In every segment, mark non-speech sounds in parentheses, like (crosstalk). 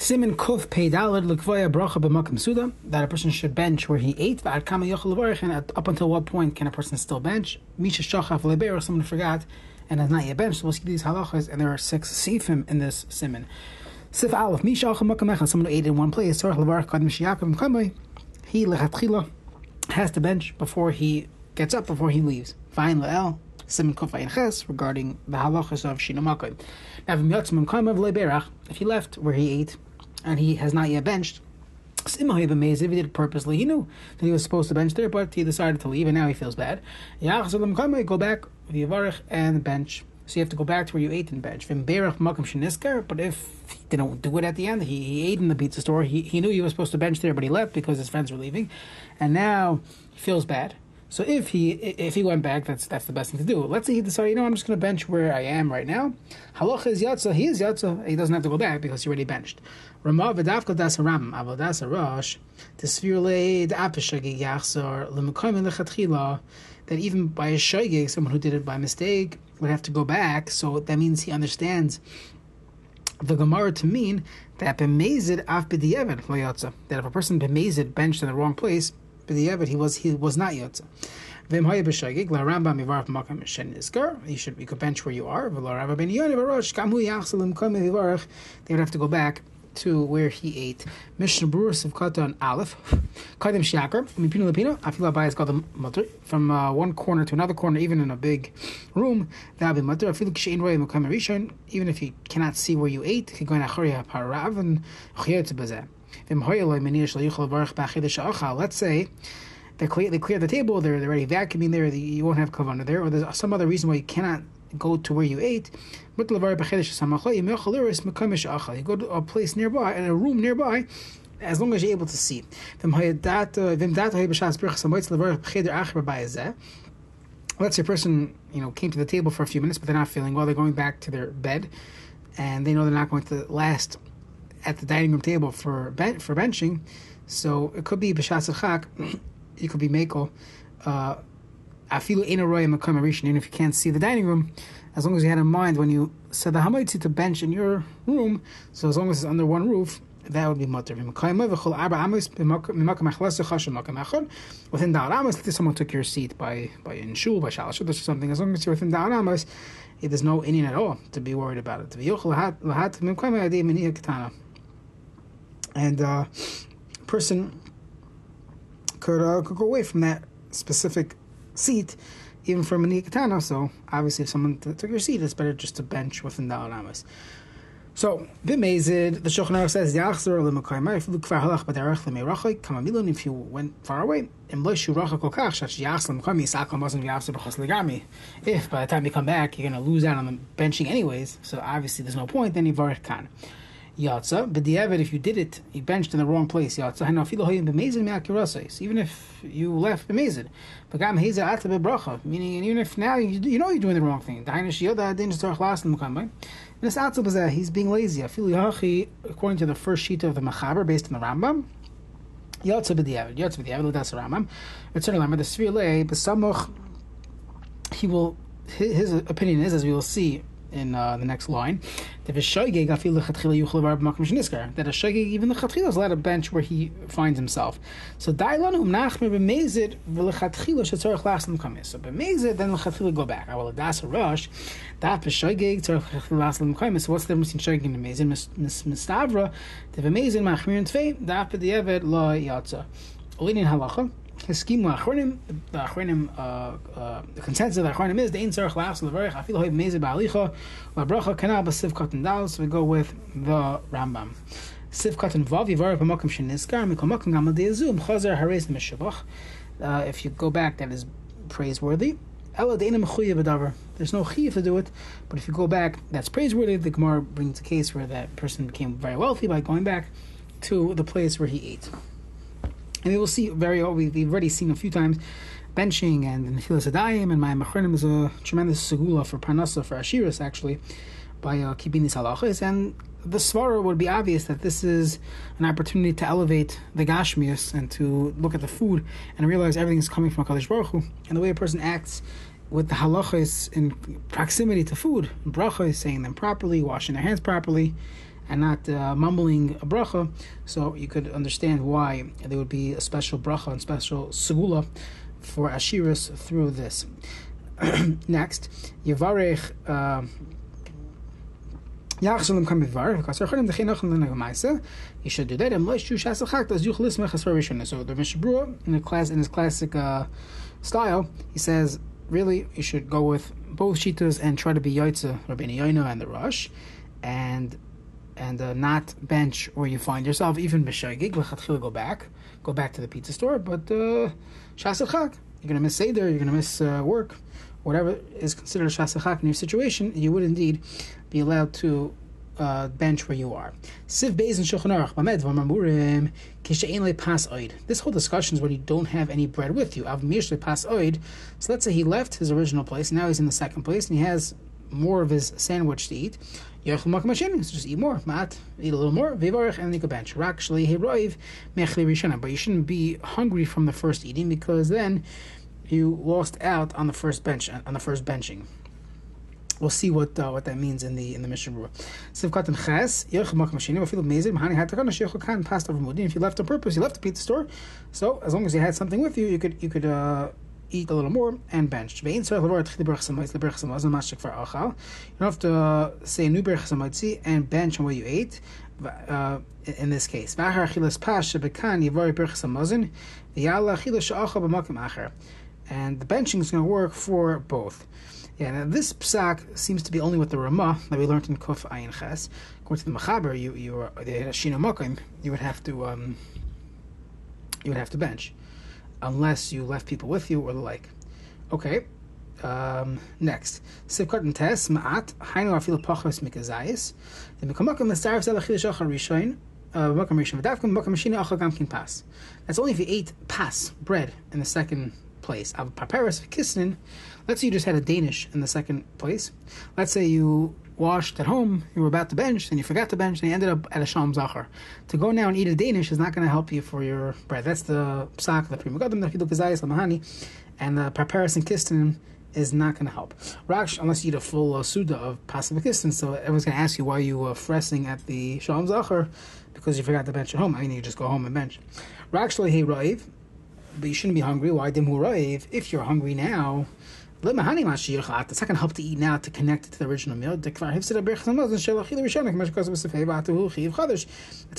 Simin kuf peidalad lekvoya bracha b'makam suda that a person should bench where he ate. V'ad kama yochel and up until what point can a person still bench? Misha shachaf leber someone forgot and has not yet benched. So we'll see these halachas and there are six sifim in this simin. Sif aleph misha acham makam echad someone who ate in one place. Tzarich levarich kad mishiyakav mkamei he lechatchila has to bench before he gets up before he leaves. Fine le'el simin kuf ayin ches regarding the halachas of shinamakay. Now if he left where he ate and he has not yet benched. Simhib amazed. If he did it purposely, he knew that he was supposed to bench there, but he decided to leave, and now he feels bad. Go back and bench. So you have to go back to where you ate and bench. But if he didn't do it at the end, he, he ate in the pizza store. He, he knew he was supposed to bench there, but he left because his friends were leaving, and now he feels bad. So if he if he went back, that's that's the best thing to do. Let's say he decided, you know, I'm just going to bench where I am right now. Halacha is yatsa. He is yatsa. He doesn't have to go back because he already benched. Rama v'davka das ram avol das rosh tesvirle da'apeshagi yachzor lemukoyim lechatchila. That even by a shogeg, someone who did it by mistake would have to go back. So that means he understands the Gemara to mean that b'mezid af b'di'evet That if a person b'mezid benched in the wrong place b'di'evet, he was he was not yotza. V'im haya b'shagig la Rambam mivarach makam shen nizkar. You should you could bench where you are. V'lo Rabbeinu Yonah v'rosh kamu yachsalim kom mivarach. They would have to go back to where he ate. Mishnah Berurah of Katan Aleph. Kadim Shiakar. Mipino Lapino. Afila Bayas got the. From uh, one corner to another corner, even in a big room, that would be Kishain Roy. Even if you cannot see where you ate, you go in Achariya Parav and Chiyot Bazeh. Let's say they clear, they clear the table, they're, they're already vacuuming there, you won't have kavanah there, or there's some other reason why you cannot go to where you ate. You go to a place nearby, and a room nearby, as long as you're able to see. Uh, Let's say a person, you know, came to the table for a few minutes, but they're not feeling well. They're going back to their bed, and they know they're not going to last at the dining room table for ben- for benching, so it could be b'shas chak, it could be mekel. Uh, afilu ina roya makam even if you can't see the dining room, as long as you had in mind when you said the hamaitzi to bench in your room, so as long as it's under one roof, that would be mutter. Within aramas, if someone took your seat by by in shul, by shalashut or something, as long as you're within the aramas, there's no Indian at all to be worried about it and uh, person could, uh, could go away from that specific seat, even from a nikatana. So obviously, if someone t- took your seat, it's better just to bench within the alamas. So b'mezid, the Shulchan Aruch says if you went far away. If by the time you come back you're going to lose out on the benching anyways, so obviously there's no point. Then you yatsa. But the if you did it, you benched in the wrong place. Yatsa. Even if you left b'mezid, but heza even if now you, you know you're doing the wrong thing. He's being lazy. According to the first sheet of the Machaber, based on the Rambam. Yatsa b'diavad. Yatsa b'diavad. That's the Rambam. The. He will. His opinion is, as we will see in uh, the next line, that a shogeg even the chatchila is allowed to bench where he finds himself. So dailan um nachmer b'mezid v'lechatchila shetzorach laslam kamis. So b'mezid then lechatchila go back. Well, that's a rush. That b'shogeg tzorach laslam kamis. What's the difference between shogeg and b'mezid? Mistavra the b'mezid machmir and tvei. That b'diavad lo yatza. Olinin halacha uh, uh, the consensus of the achronim is lachs levarich afil hoy mezid ba'alicha labracha kanal b'siv katan dal. So we go with the Rambam. B'makom sheniskar mikol makom gamal de'ezum chazer hareis meshavach. Uh, if you go back, that is praiseworthy. There's no chiyuv to do it, but if you go back, that's praiseworthy. The Gemara brings a case where that person became very wealthy by going back to the place where he ate. And we will see very, we've, we've already seen a few times, benching and Nefilas Adayim and my Machrenim is a tremendous segula for Parnasa, for Ashiris actually, by uh, keeping these halachas. And the svara would be obvious that this is an opportunity to elevate the gashmius and to look at the food and realize everything is coming from Hakadosh Baruch Hu. And the way a person acts with the halachas in proximity to food, bracha is saying them properly, washing their hands properly, and not uh, mumbling a bracha. So you could understand why there would be a special bracha and special segula for Ashiras through this. (clears throat) Next, Yavarech. Uh, you should do that. So the Mishabura, in class in his classic uh, style, he says really you should go with both shitas and try to be Yaitza, Rabbeinu Yoina, and the Rosh, and and uh, not bench where you find yourself, even b'shagig, go back, go back to the pizza store, but uh, you're gonna miss Seder, you're gonna miss uh, work, whatever is considered shasachak in your situation, you would indeed be allowed to uh, bench where you are. Siv and. This whole discussion is when you don't have any bread with you. Av Pas Oid. So let's say he left his original place, now he's in the second place, and he has more of his sandwich to eat. Makam just eat more. Mat, eat a little more. Vivarich and you can bench. Rakshli Heroiv Mechli Rishana. But you shouldn't be hungry from the first eating because then you lost out on the first bench on the first benching. We'll see what uh, what that means in the in the Mishnah Berurah. Sivkat and Ches, Yerch Mak Mashini, Wafil Mezid, Mahani Hatakana, Sheikhul Khan passed over Mudin. If you left on purpose, you left the pizza store. So as long as you had something with you, you could you could uh, eat a little more and bench. You don't have to uh, say new berach and bench on what you ate. Uh, in this case, and the benching is going to work for both. Yeah, now this psak seems to be only with the Ramah that we learned in Kuf Ayin Ches. According to the Machaber, you you the Mokim, you would have to um, you would have to bench, unless you left people with you or the like. Okay. Um, next, Sivkot and Tes Ma'at Hainu Afil Pachos Mikazayis. The Mikamokim Mestarav Zelachil Shachar Rishoin. Uh, That's only if you ate pas bread in the second place. Av Paparis Kisnin Let's say you just had a Danish in the second place. Let's say you washed at home, you were about to bench, and you forgot to bench, and you ended up at a Shalom Zachar. To go now and eat a Danish is not going to help you for your bread. That's the psak, the Pri Megadim, the Chiduk Zayas, Mahani, and the Paparis and Kistin is not going to help. Raksh, unless you eat a full uh, Suda of Pasifakistan, so everyone's going to ask you why you were fressing at the Shalom Zachar because you forgot to bench at home. I mean, you just go home and bench. Raksh Lehi Raiv, but you shouldn't be hungry. Why Dimhu Raiv? If you're hungry now, going to help to eat now to connect it to the original meal. It's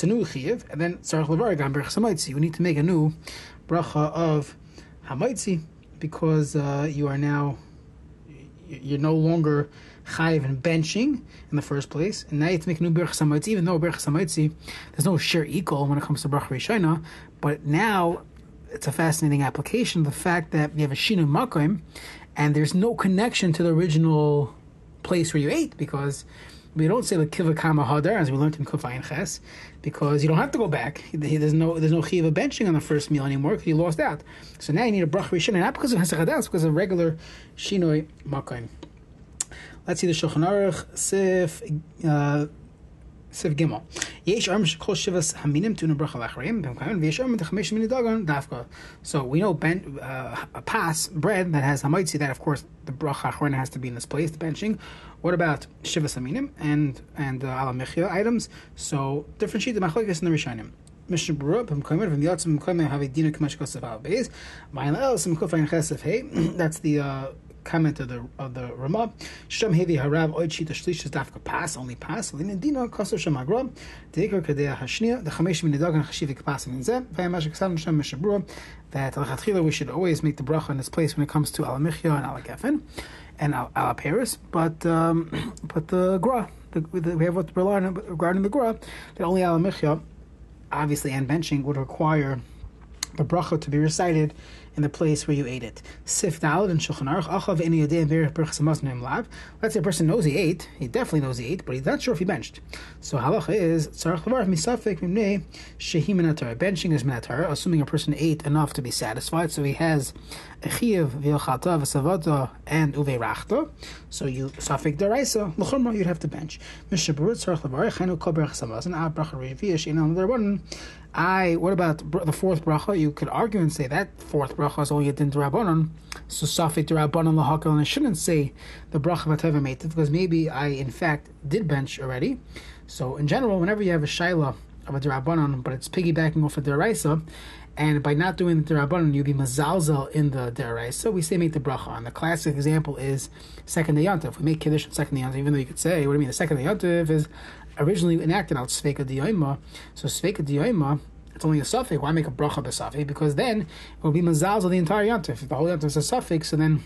a new chiv, and then you need to make a new bracha of hamaitzi because uh, you are now you're no longer chayiv and benching in the first place, and now you have to make a new bracha hamaitzi. Even though bracha hamaitzi, there's no share equal when it comes to bracha rishona, but now it's a fascinating application. The fact that you have a shinu makim and there's no connection to the original place where you ate because we don't say the kiva kama hadar as we learned in kufayin ches because you don't have to go back. There's no there's no chiva benching on the first meal anymore because you lost out. So now you need a brach rishon, not because of hasachadas, because of regular shinoi makayim. Let's see the Shulchan Aruch Sif. Uh, Siv Gimel. Yesh arm shivas haminim tuna bracha v'yesh arm mini dagan dafka. So we know ben, uh, a pass bread that has hamaitzi that of course the bracha achron has to be in this place the benching. What about shivas haminim and and uh, items? So differentiate the machlokes in the rishonim. Mishnah Berurah b'mkayin v'miyatzim b'mkayin have a dina k'mash kosav al beis. Ma'il el sim hey. (clears throat) That's the uh, comment of the of the Rama. Shem hevi harav oid shita shlish is dafka pass only pass. Lin dina kaser shem agra. Deikar kadei hashnia. The chamesh min nedag and chashivik pass in zeh. Vayamash ksan shem mishabura. That lechatchila we should always make the bracha in this place when it comes to alamichya and alagafen and al Paris. But um, (clears throat) but the gra. The, the, we have what regarding the gra that only alamichya, obviously, and benching would require the bracha to be recited in the place where you ate it. Sif and Samaznim Let's say a person knows he ate, he definitely knows he ate, but he's not sure if he benched. So halacha is. Benching is Minatar, assuming a person ate enough to be satisfied, so he has a Chiyuv V'Yochata V'Savata and Uve Rachta. So you Safik Daraisa L'Chorma you'd have to bench. Derbanan. I. What about the fourth bracha? You could argue and say that fourth bracha is only a din. So safik rabbanon lahakal, and I shouldn't say the bracha vateva because maybe I in fact did bench already. So in general, whenever you have a shaila of a derabanan, but it's piggybacking off a deraisa, and by not doing the derabanan, you'll be mazalzel in the deraisa. We say make the bracha. And the classic example is second day yontif. We make kiddush on second day yontif, even though you could say, what do you mean? The second day yontif is originally enacted out sveka diyoima. So sveka diyoima it's only a suffix. Why make a bracha b'suffix? Because then it will be mazalzel the entire yontif. If the whole yontif is a suffix, so then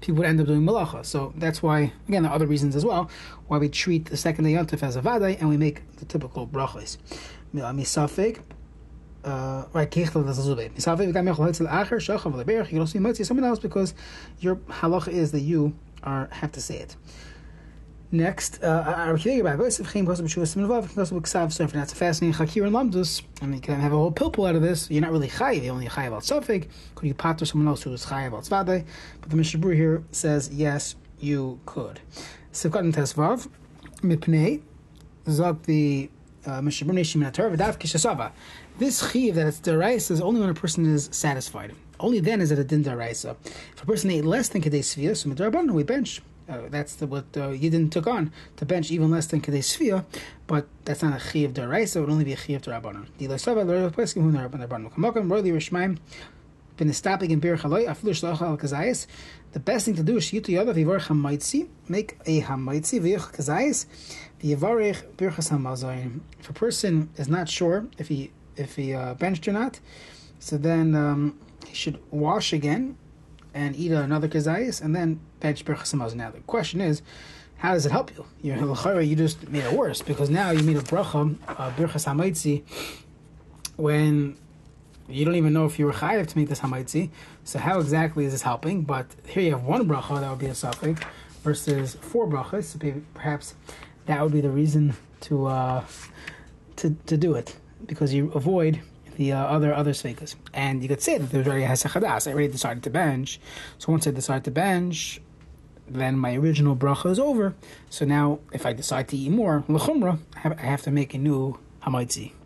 people would end up doing malacha. So that's why, again, there are other reasons as well, why we treat the second day yontif as a vaday and we make the typical brachas. Misafik, uh, right, Misafik, you can also be because your halacha is that you are have to say it. Next, uh, that's a fascinating chakir and lamdus, and you can have a whole pilpul out of this. You're not really chayiv, you're only chayiv about safik. Could you pater someone else who is chayiv about svade? But the Mishabur here says yes, you could. Sivkat and tesvav mipnei zog the uh, Mishabur neshim minatar v'dav kishasava. This chiv that it's deraisa is only when a person is satisfied. Only then is it a din deraisa. If a person ate less than kedei svia, so we bench. Uh, that's the, what uh, Yidden took on to bench even less than Kadei Sfia, but that's not a Chi of Daraisa, it would only be a Chi of Darabanan. The Losava, the Peskim, who Rishmaim, in Bir Kazayis. The best thing to do is Yitu Yadav Yivar Hamaitzi, make a Hamaitzi, Kazayis, V'yivarech Birchas. If a person is not sure if he if he uh, benched or not, so then um, he should wash again and eat another kazayis and then bench berachas Now the question is, how does it help you? You're you just made it worse because now you made a bracha uh, berachas hamaitzi when you don't even know if you were chayiv to make this hamaitzi. So how exactly is this helping? But here you have one bracha that would be a suffix versus four brachas. So perhaps that would be the reason to uh, to to do it because you avoid the uh, other other sveikas. And you could say that there's already has a chadas. I already decided to bench. So once I decide to bench, then my original bracha is over. So now, if I decide to eat more lechumra, I have to make a new hamaitzi.